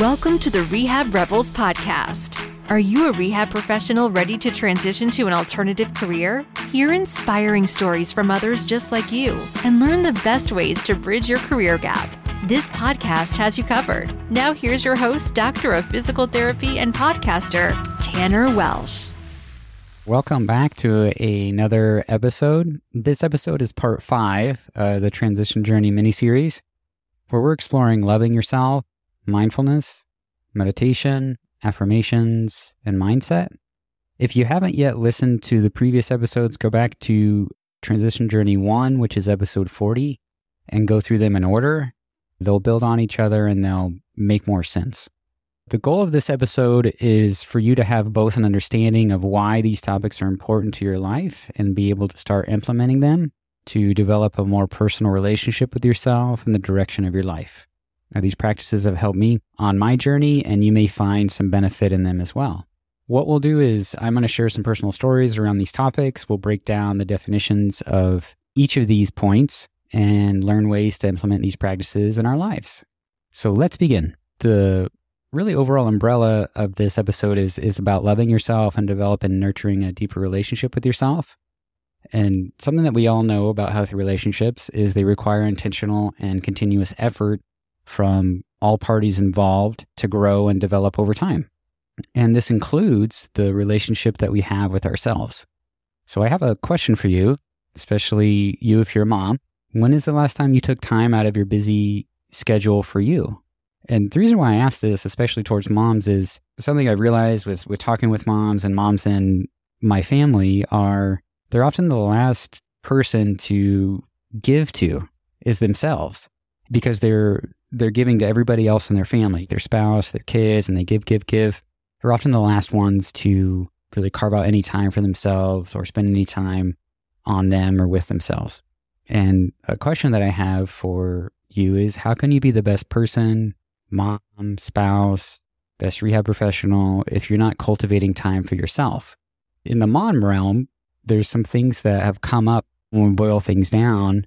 Welcome to the Rehab Rebels podcast. Are you a rehab professional ready to transition to an alternative career? Hear inspiring stories from others just like you and learn the best ways to bridge your career gap. This podcast has you covered. Now, here's your host, Doctor of Physical Therapy and podcaster, Tanner Welsh. Welcome back to another episode. This episode is part five, uh, the Transition Journey mini series, where we're exploring loving yourself, mindfulness, meditation, affirmations, and mindset. If you haven't yet listened to the previous episodes, go back to Transition Journey 1, which is episode 40, and go through them in order. They'll build on each other and they'll make more sense. The goal of this episode is for you to have both an understanding of why these topics are important to your life and be able to start implementing them to develop a more personal relationship with yourself and the direction of your life. Now, these practices have helped me on my journey, and you may find some benefit in them as well. What we'll do is I'm going to share some personal stories around these topics. We'll break down the definitions of each of these points and learn ways to implement these practices in our lives. So let's begin. The really overall umbrella of this episode is is about loving yourself and developing and nurturing a deeper relationship with yourself. And something that we all know about healthy relationships is they require intentional and continuous effort from all parties involved to grow and develop over time. And this includes the relationship that we have with ourselves. So I have a question for you, especially you if you're a mom. When is the last time you took time out of your busy schedule for you? And the reason why I ask this, especially towards moms, is something I've realized with, with talking with moms and moms in my family are they're often the last person to give to is themselves because they're they're giving to everybody else in their family, their spouse, their kids, and they give, give, give. They're often the last ones to really carve out any time for themselves or spend any time on them or with themselves. And a question that I have for you is how can you be the best person, mom, spouse, best rehab professional if you're not cultivating time for yourself? In the mom realm, there's some things that have come up when we boil things down,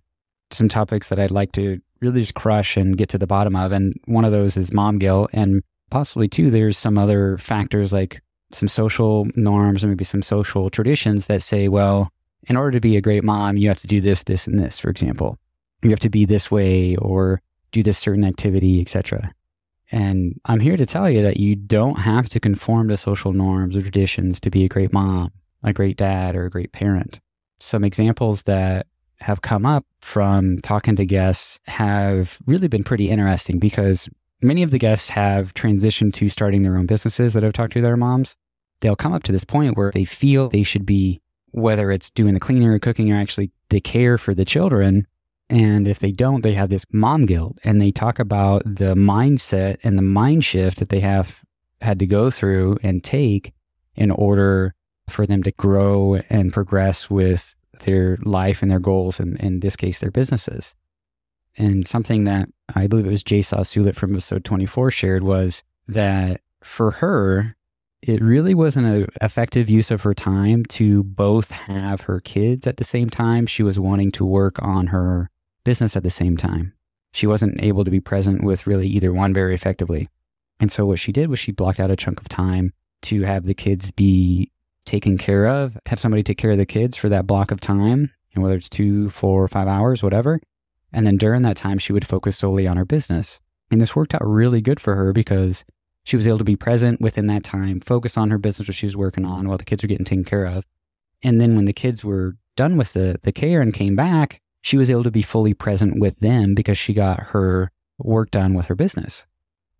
some topics that I'd like to really just crush and get to the bottom of. And one of those is mom guilt. And possibly, too, there's some other factors like some social norms or maybe some social traditions that say, well, in order to be a great mom, you have to do this, this, and this, for example. You have to be this way or do this certain activity, etc. And I'm here to tell you that you don't have to conform to social norms or traditions to be a great mom, a great dad, or a great parent. Some examples that have come up from talking to guests have really been pretty interesting because many of the guests have transitioned to starting their own businesses that I've talked to their moms. They'll come up to this point where they feel they should be, whether it's doing the cleaning or cooking or actually the care for the children. And if they don't, they have this mom guilt and they talk about the mindset and the mind shift that they have had to go through and take in order for them to grow and progress with their life and their goals, and in this case, their businesses. And something that I believe it was Jay Sulit from episode 24 shared was that for her, it really wasn't an effective use of her time to both have her kids at the same time. She was wanting to work on her business at the same time. She wasn't able to be present with really either one very effectively. And so what she did was she blocked out a chunk of time to have the kids be taken care of, have somebody take care of the kids for that block of time, and whether it's two, four, or five hours, whatever. And then during that time, she would focus solely on her business. And this worked out really good for her because she was able to be present within that time, focus on her business, which she was working on while the kids were getting taken care of. And then when the kids were done with the, the care and came back, she was able to be fully present with them because she got her work done with her business.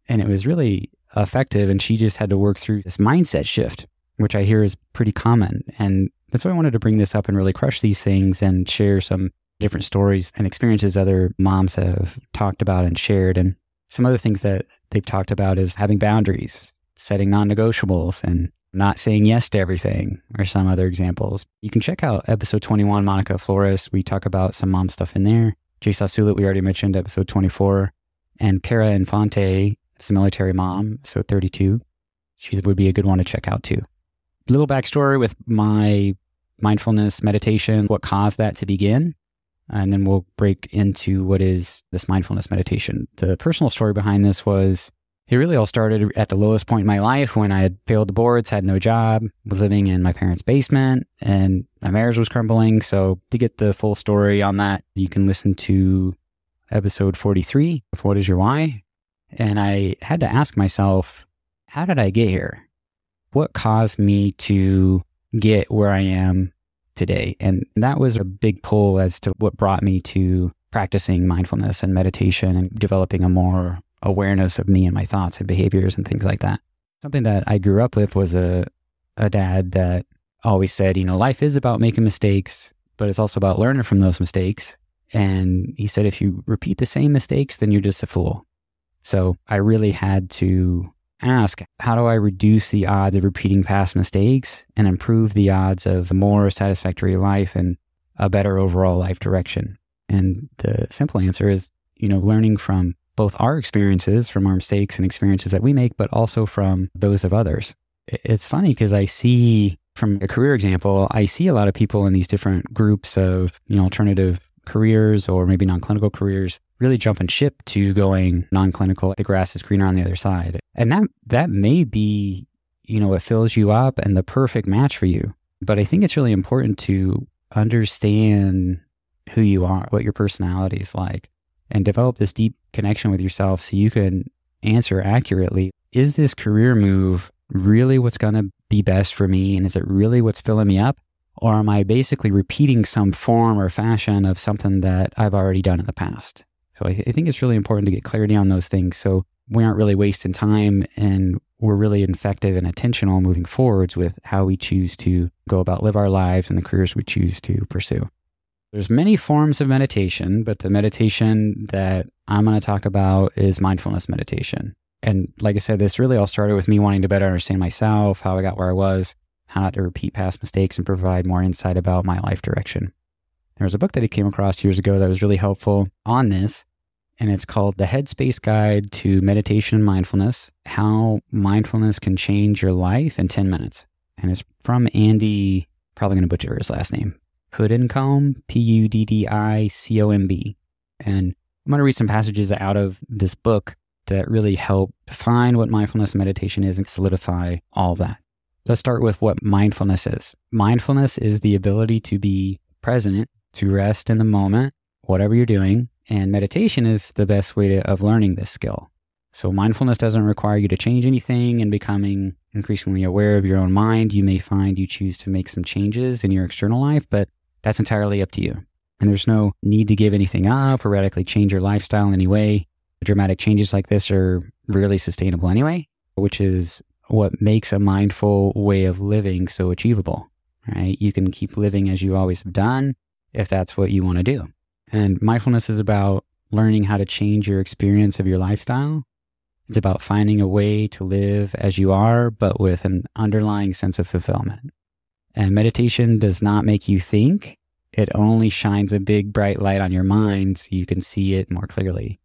And it was really effective. And she just had to work through this mindset shift which I hear is pretty common. And that's why I wanted to bring this up and really crush these things and share some different stories and experiences other moms have talked about and shared. And some other things that they've talked about is having boundaries, setting non negotiables, and not saying yes to everything, or some other examples. You can check out episode 21, Monica Flores. We talk about some mom stuff in there. Jay Sulit, we already mentioned, episode 24. And Kara Infante, is a military mom, so 32. She would be a good one to check out too little backstory with my mindfulness meditation, what caused that to begin. And then we'll break into what is this mindfulness meditation. The personal story behind this was It really all started at the lowest point in my life when I had failed the boards, had no job, was living in my parents' basement, and my marriage was crumbling. So, to get the full story on that, you can listen to episode 43 with What is Your Why? And I had to ask myself, how did I get here? What caused me to get where I am today? And that was a big pull as to what brought me to practicing mindfulness and meditation and developing a more awareness of me and my thoughts and behaviors and things like that. Something that I grew up with was a, a dad that always said, you know, life is about making mistakes, but it's also about learning from those mistakes. And he said, if you repeat the same mistakes, then you're just a fool. So I really had to ask, how do I reduce the odds of repeating past mistakes and improve the odds of a more satisfactory life and a better overall life direction? And the simple answer is, you know, learning from both our experiences, from our mistakes and experiences that we make, but also from those of others. It's funny because I see from a career example, I see a lot of people in these different groups of, you know, alternative careers or maybe non-clinical careers really jumping ship to going non-clinical. The grass is greener on the other side. And that that may be you know what fills you up and the perfect match for you. But i think it's really important to understand who you are what your personality is like and develop this deep connection with yourself so you can answer accurately. Is this career move really what's going to be best for me? And is it really what's filling me up or am I basically repeating some form or fashion of something that I've already done in the past? So I, I think it's really important to get clarity on those things so we aren't really wasting time and we're really effective and intentional moving forwards with how we choose to go about live our lives and the careers we choose to pursue. There's many forms of meditation, but the meditation that I'm going to talk about is mindfulness meditation. And like I said, this really all started with me wanting to better understand myself, how I got where I was, how not to repeat past mistakes and provide more insight about my life direction. There was a book that I came across years ago that was really helpful on this, and it's called The Headspace Guide to Meditation and Mindfulness How Mindfulness Can Change Your Life in 10 Minutes. And it's from Andy, probably going to butcher his last name, Puddicomb, P U D D I C O M B. And I'm going to read some passages out of this book that really help define what mindfulness and meditation is and solidify all that. Let's start with what mindfulness is. Mindfulness is the ability to be present, to rest in the moment, whatever you're doing. And meditation is the best way to, of learning this skill. So, mindfulness doesn't require you to change anything and becoming increasingly aware of your own mind. You may find you choose to make some changes in your external life, but that's entirely up to you. And there's no need to give anything up or radically change your lifestyle in any way. Dramatic changes like this are rarely sustainable anyway, which is what makes a mindful way of living so achievable, right? You can keep living as you always have done if that's what you want to do. And mindfulness is about learning how to change your experience of your lifestyle. It's about finding a way to live as you are, but with an underlying sense of fulfillment. And meditation does not make you think. It only shines a big bright light on your mind so you can see it more clearly.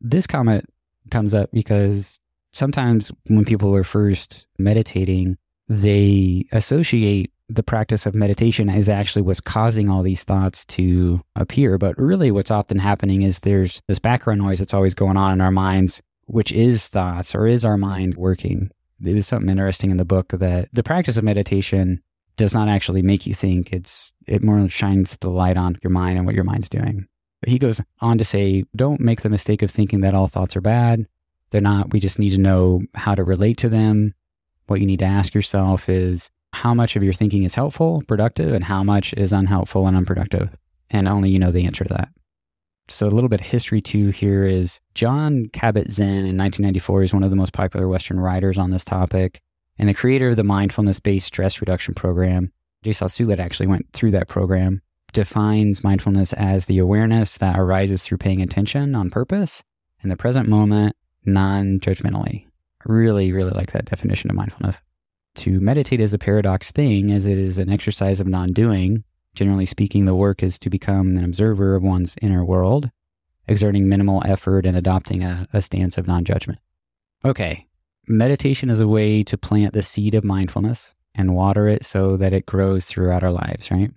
This comment comes up because sometimes when people are first meditating, they associate the practice of meditation as actually what's causing all these thoughts to appear. But really, what's often happening is there's this background noise that's always going on in our minds, which is thoughts or is our mind working. There's something interesting in the book that the practice of meditation does not actually make you think. It's it more shines the light on your mind and what your mind's doing. He goes on to say, don't make the mistake of thinking that all thoughts are bad. They're not. We just need to know how to relate to them. What you need to ask yourself is how much of your thinking is helpful, productive, and how much is unhelpful and unproductive. And only you know the answer to that. So a little bit of history too here is Jon Kabat-Zinn in 1994 is one of the most popular Western writers on this topic and the creator of the mindfulness-based stress reduction program. Jay Sulit actually went through that program, defines mindfulness as the awareness that arises through paying attention on purpose in the present moment non judgmentally. I Really, really like that definition of mindfulness. To meditate is a paradox thing, as it is an exercise of non doing. Generally speaking, the work is to become an observer of one's inner world, exerting minimal effort and adopting a, a stance of non judgment. Okay, meditation is a way to plant the seed of mindfulness and water it so that it grows throughout our lives, right?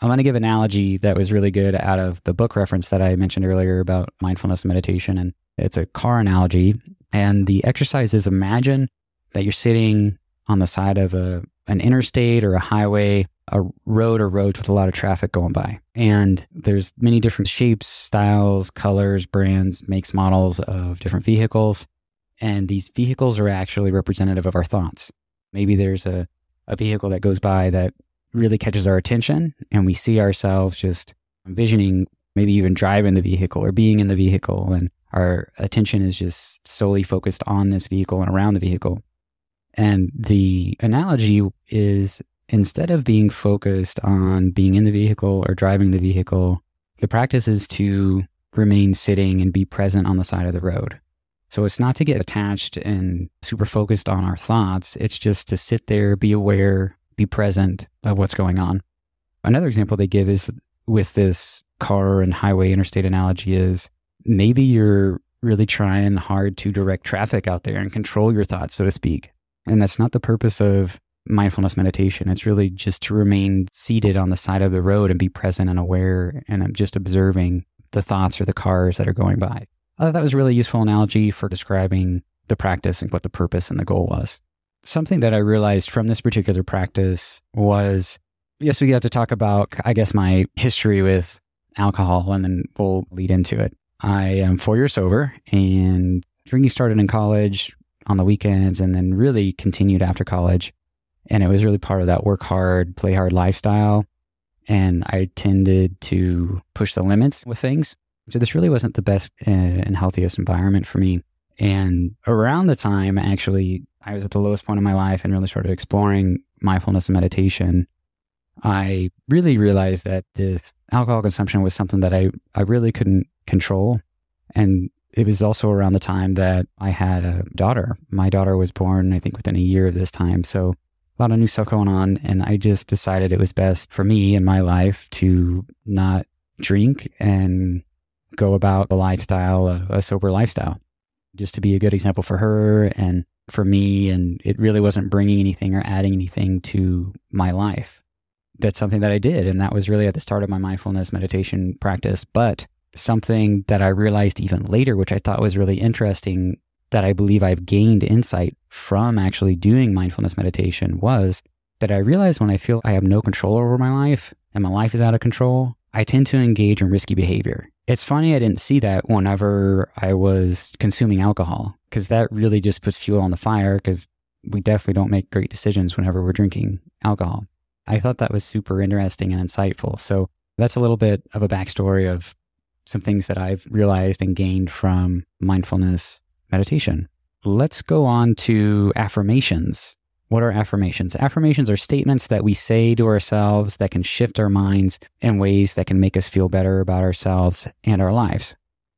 I'm going to give an analogy that was really good out of the book reference that I mentioned earlier about mindfulness meditation. And It's a car analogy. And the exercise is imagine that you're sitting on the side of a, an interstate or a highway, a road or roads with a lot of traffic going by. And there's many different shapes, styles, colors, brands, makes, models of different vehicles. And these vehicles are actually representative of our thoughts. Maybe there's a, a vehicle that goes by that really catches our attention and we see ourselves just envisioning maybe even driving the vehicle or being in the vehicle and our attention is just solely focused on this vehicle and around the vehicle. And the analogy is instead of being focused on being in the vehicle or driving the vehicle, the practice is to remain sitting and be present on the side of the road. So it's not to get attached and super focused on our thoughts. It's just to sit there, be aware, be present of what's going on. Another example they give is with this car and highway interstate analogy is maybe you're really trying hard to direct traffic out there and control your thoughts, so to speak. And that's not the purpose of mindfulness meditation. It's really just to remain seated on the side of the road and be present and aware and just observing the thoughts or the cars that are going by. I thought that was a really useful analogy for describing the practice and what the purpose and the goal was something that I realized from this particular practice was yes, we have to talk about, I guess, my history with alcohol, and then we'll lead into it. I am four years sober, and drinking started in college on the weekends and then really continued after college. And it was really part of that work hard, play hard lifestyle. And I tended to push the limits with things. So this really wasn't the best and healthiest environment for me. And around the time, actually, I was at the lowest point in my life and really started exploring mindfulness and meditation, I really realized that this alcohol consumption was something that I, I really couldn't control. And it was also around the time that I had a daughter. My daughter was born, I think, within a year of this time. So a lot of new stuff going on. And I just decided it was best for me in my life to not drink and go about a lifestyle, a, a sober lifestyle, just to be a good example for her and for me and it really wasn't bringing anything or adding anything to my life. That's something that I did. And that was really at the start of my mindfulness meditation practice. But something that I realized even later, which I thought was really interesting, that I believe I've gained insight from actually doing mindfulness meditation was that I realized when I feel I have no control over my life and my life is out of control, I tend to engage in risky behavior. It's funny I didn't see that whenever I was consuming alcohol, because that really just puts fuel on the fire, because we definitely don't make great decisions whenever we're drinking alcohol. I thought that was super interesting and insightful. So that's a little bit of a backstory of some things that I've realized and gained from mindfulness meditation. Let's go on to affirmations. What are affirmations? Affirmations are statements that we say to ourselves that can shift our minds in ways that can make us feel better about ourselves and our lives.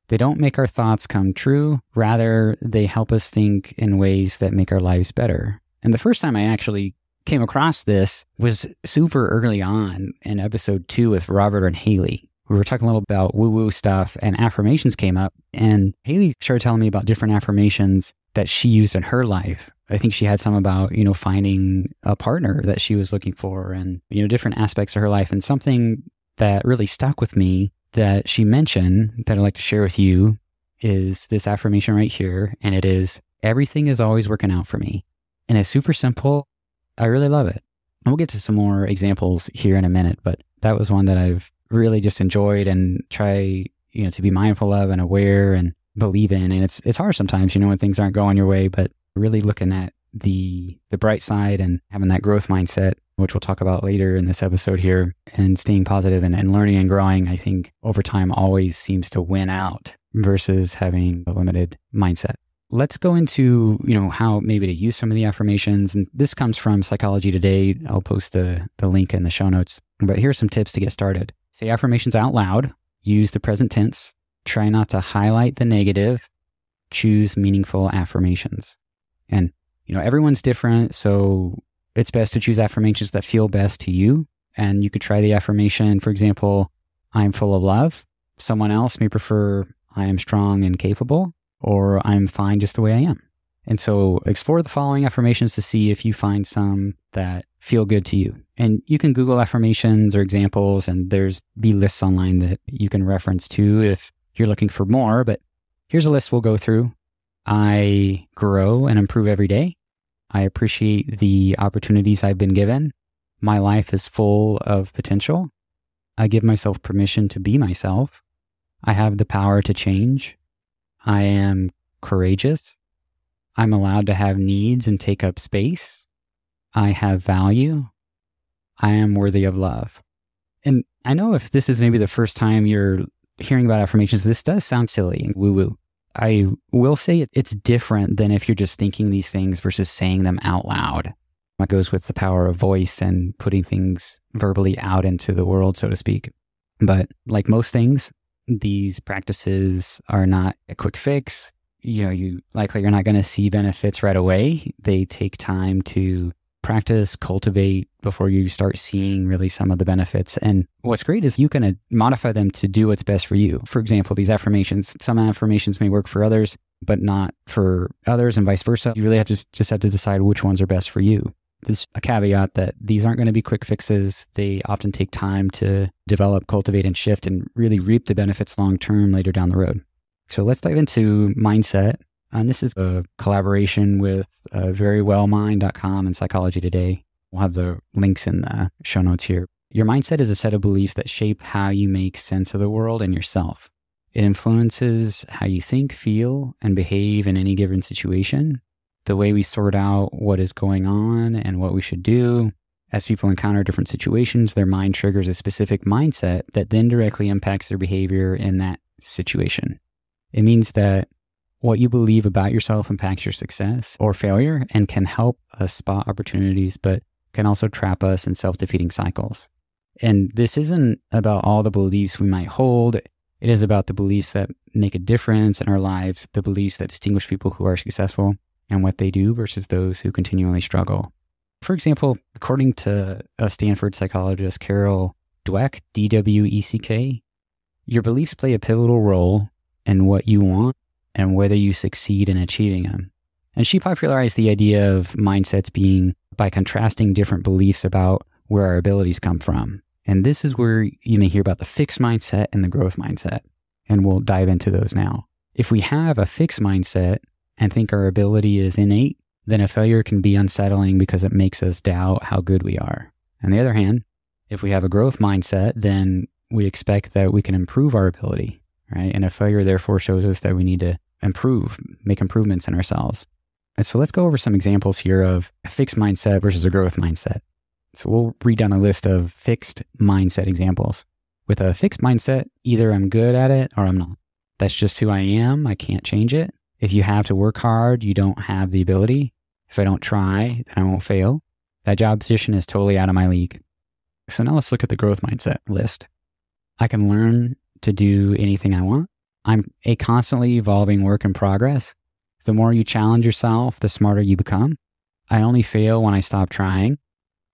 They don't make our thoughts come true, rather, they help us think in ways that make our lives better. And the first time I actually came across this was super early on in episode two with Robert and Haley. We were talking a little about woo woo stuff, and affirmations came up. And Haley started telling me about different affirmations that she used in her life I think she had some about, you know, finding a partner that she was looking for and, you know, different aspects of her life. And something that really stuck with me that she mentioned that I'd like to share with you is this affirmation right here. And it is everything is always working out for me. And it's super simple. I really love it. And we'll get to some more examples here in a minute, but that was one that I've really just enjoyed and try, you know, to be mindful of and aware and believe in. And it's it's hard sometimes, you know, when things aren't going your way, but really looking at the the bright side and having that growth mindset which we'll talk about later in this episode here and staying positive and, and learning and growing i think over time always seems to win out versus having a limited mindset let's go into you know how maybe to use some of the affirmations. And this comes from psychology today. I'll post the, the link in the show notes. But here's some tips to get started. Say affirmations out loud. Use the present tense. Try not to highlight the negative. Choose meaningful affirmations. And, you know, everyone's different. So it's best to choose affirmations that feel best to you. And you could try the affirmation, for example, I'm full of love. Someone else may prefer, I am strong and capable, or I'm fine just the way I am. And so explore the following affirmations to see if you find some that feel good to you. And you can Google affirmations or examples, and there's be lists online that you can reference to if you're looking for more. But here's a list we'll go through. I grow and improve every day. I appreciate the opportunities I've been given. My life is full of potential. I give myself permission to be myself. I have the power to change. I am courageous. I'm allowed to have needs and take up space. I have value. I am worthy of love. And I know if this is maybe the first time you're hearing about affirmations, this does sound silly and woo woo. I will say it's different than if you're just thinking these things versus saying them out loud. That goes with the power of voice and putting things verbally out into the world, so to speak. But like most things, these practices are not a quick fix. You know, you likely you're not going to see benefits right away. They take time to practice, cultivate before you start seeing really some of the benefits. And what's great is you can uh, modify them to do what's best for you. For example, these affirmations, some affirmations may work for others, but not for others and vice versa. You really have to just have to decide which ones are best for you. There's a caveat that these aren't going to be quick fixes. They often take time to develop, cultivate, and shift and really reap the benefits long term later down the road. So let's dive into mindset. And this is a collaboration with uh, verywellmind.com and Psychology Today. We'll have the links in the show notes here. Your mindset is a set of beliefs that shape how you make sense of the world and yourself. It influences how you think, feel, and behave in any given situation, the way we sort out what is going on and what we should do. As people encounter different situations, their mind triggers a specific mindset that then directly impacts their behavior in that situation. It means that what you believe about yourself impacts your success or failure and can help us spot opportunities, but can also trap us in self defeating cycles. And this isn't about all the beliefs we might hold. It is about the beliefs that make a difference in our lives, the beliefs that distinguish people who are successful and what they do versus those who continually struggle. For example, according to a Stanford psychologist, Carol Dweck, D W E C K, your beliefs play a pivotal role in what you want and whether you succeed in achieving them. And she popularized the idea of mindsets being by contrasting different beliefs about where our abilities come from. And this is where you may hear about the fixed mindset and the growth mindset. And we'll dive into those now. If we have a fixed mindset and think our ability is innate, then a failure can be unsettling because it makes us doubt how good we are. On the other hand, if we have a growth mindset, then we expect that we can improve our ability, right? And a failure therefore shows us that we need to improve, make improvements in ourselves. And so let's go over some examples here of a fixed mindset versus a growth mindset. So we'll read down a list of fixed mindset examples. With a fixed mindset, either I'm good at it or I'm not. That's just who I am. I can't change it. If you have to work hard, you don't have the ability. If I don't try, then I won't fail. That job position is totally out of my league. So now let's look at the growth mindset list. I can learn to do anything I want. I'm a constantly evolving work in progress. The more you challenge yourself, the smarter you become. I only fail when I stop trying.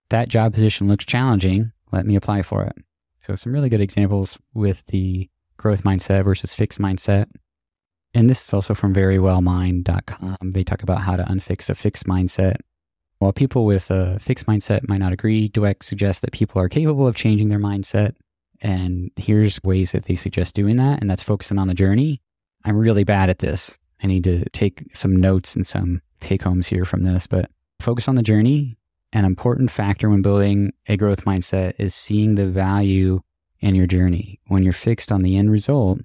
That job position looks challenging. Let me apply for it. So, some really good examples with the growth mindset versus fixed mindset. And this is also from verywellmind.com. They talk about how to unfix a fixed mindset. While people with a fixed mindset might not agree, Dweck suggests that people are capable of changing their mindset and here's ways that they suggest doing that. And that's focusing on the journey. I'm really bad at this. I need to take some notes and some take homes here from this, but focus on the journey. An important factor when building a growth mindset is seeing the value in your journey. When you're fixed on the end result,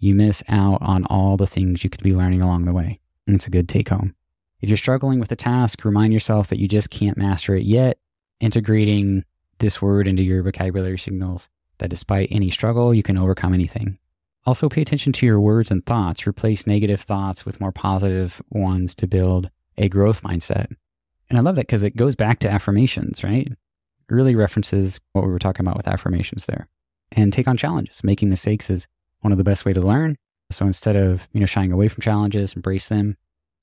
you miss out on all the things you could be learning along the way. And it's a good take home. If you're struggling with a task, remind yourself that you just can't master it yet. Integrating this word into your vocabulary signals that despite any struggle, you can overcome anything. Also, pay attention to your words and thoughts. Replace negative thoughts with more positive ones to build a growth mindset. And I love that because it goes back to affirmations, right? It really references what we were talking about with affirmations there. And take on challenges. Making mistakes is one of the best way to learn. So instead of, you know, shying away from challenges, embrace them.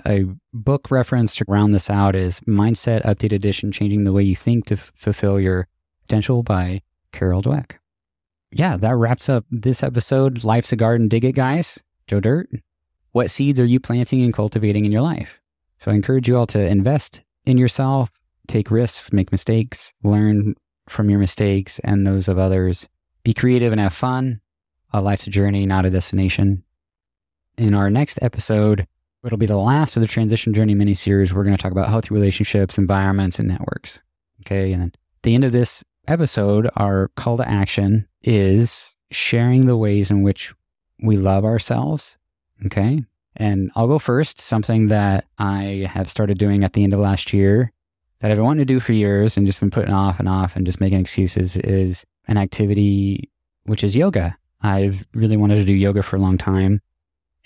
A book reference to round this out is Mindset Update Edition, Changing the Way You Think to F- Fulfill Your Potential by Carol Dweck yeah, that wraps up this episode. Life's a garden. Dig it, guys. Joe Dirt. What seeds are you planting and cultivating in your life? So I encourage you all to invest in yourself, take risks, make mistakes, learn from your mistakes and those of others. Be creative and have fun. A life's a journey, not a destination. In our next episode, it'll be the last of the Transition Journey mini series. We're going to talk about healthy relationships, environments, and networks. Okay. And then at the end of this episode, our call to action is sharing the ways in which we love ourselves. Okay. And I'll go first. Something that I have started doing at the end of last year that I've been wanting to do for years and just been putting off and off and just making excuses is an activity which is yoga. I've really wanted to do yoga for a long time.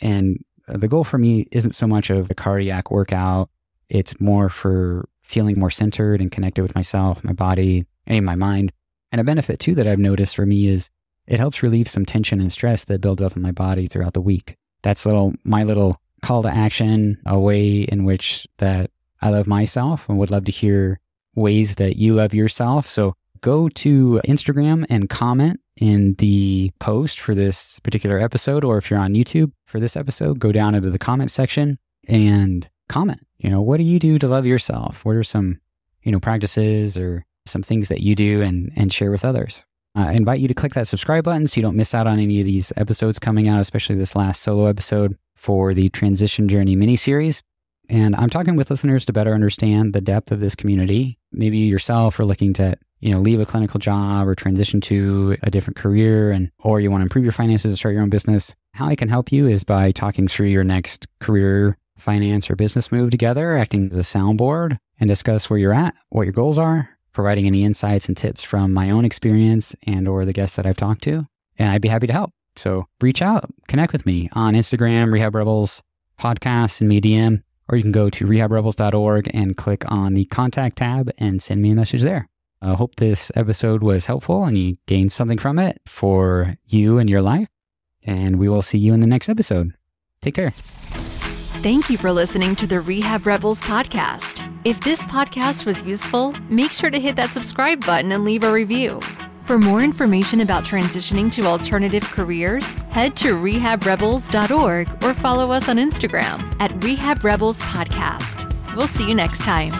And uh, the goal for me isn't so much of a cardiac workout. It's more for feeling more centered and connected with myself, my body, and my mind. And a benefit too that I've noticed for me is it helps relieve some tension and stress that builds up in my body throughout the week. That's little my little call to action, a way in which that I love myself and would love to hear ways that you love yourself. So go to Instagram and comment in the post for this particular episode, or if you're on YouTube for this episode, go down into the comment section and comment. You know, what do you do to love yourself? What are some, you know, practices or some things that you do and, and share with others? Uh, I invite you to click that subscribe button so you don't miss out on any of these episodes coming out, especially this last solo episode for the Transition Journey mini series. And I'm talking with listeners to better understand the depth of this community. Maybe yourself are looking to, you know, leave a clinical job or transition to a different career and or you want to improve your finances or start your own business. How I can help you is by talking through your next career, finance, or business move together, acting as a soundboard and discuss where you're at, what your goals are, providing any insights and tips from my own experience and or the guests that I've talked to. And I'd be happy to help. So reach out, connect with me on Instagram, Rehab Rebels podcast and me DM or you can go to rehabrebels.org and click on the contact tab and send me a message there. I hope this episode was helpful and you gained something from it for you and your life. And we will see you in the next episode. Take care. Thank you for listening to the Rehab Rebels podcast. If this podcast was useful, make sure to hit that subscribe button and leave a review. For more information about transitioning to alternative careers, head to rehabrebels.org or follow us on Instagram at Rehab Rebels Podcast. We'll see you next time.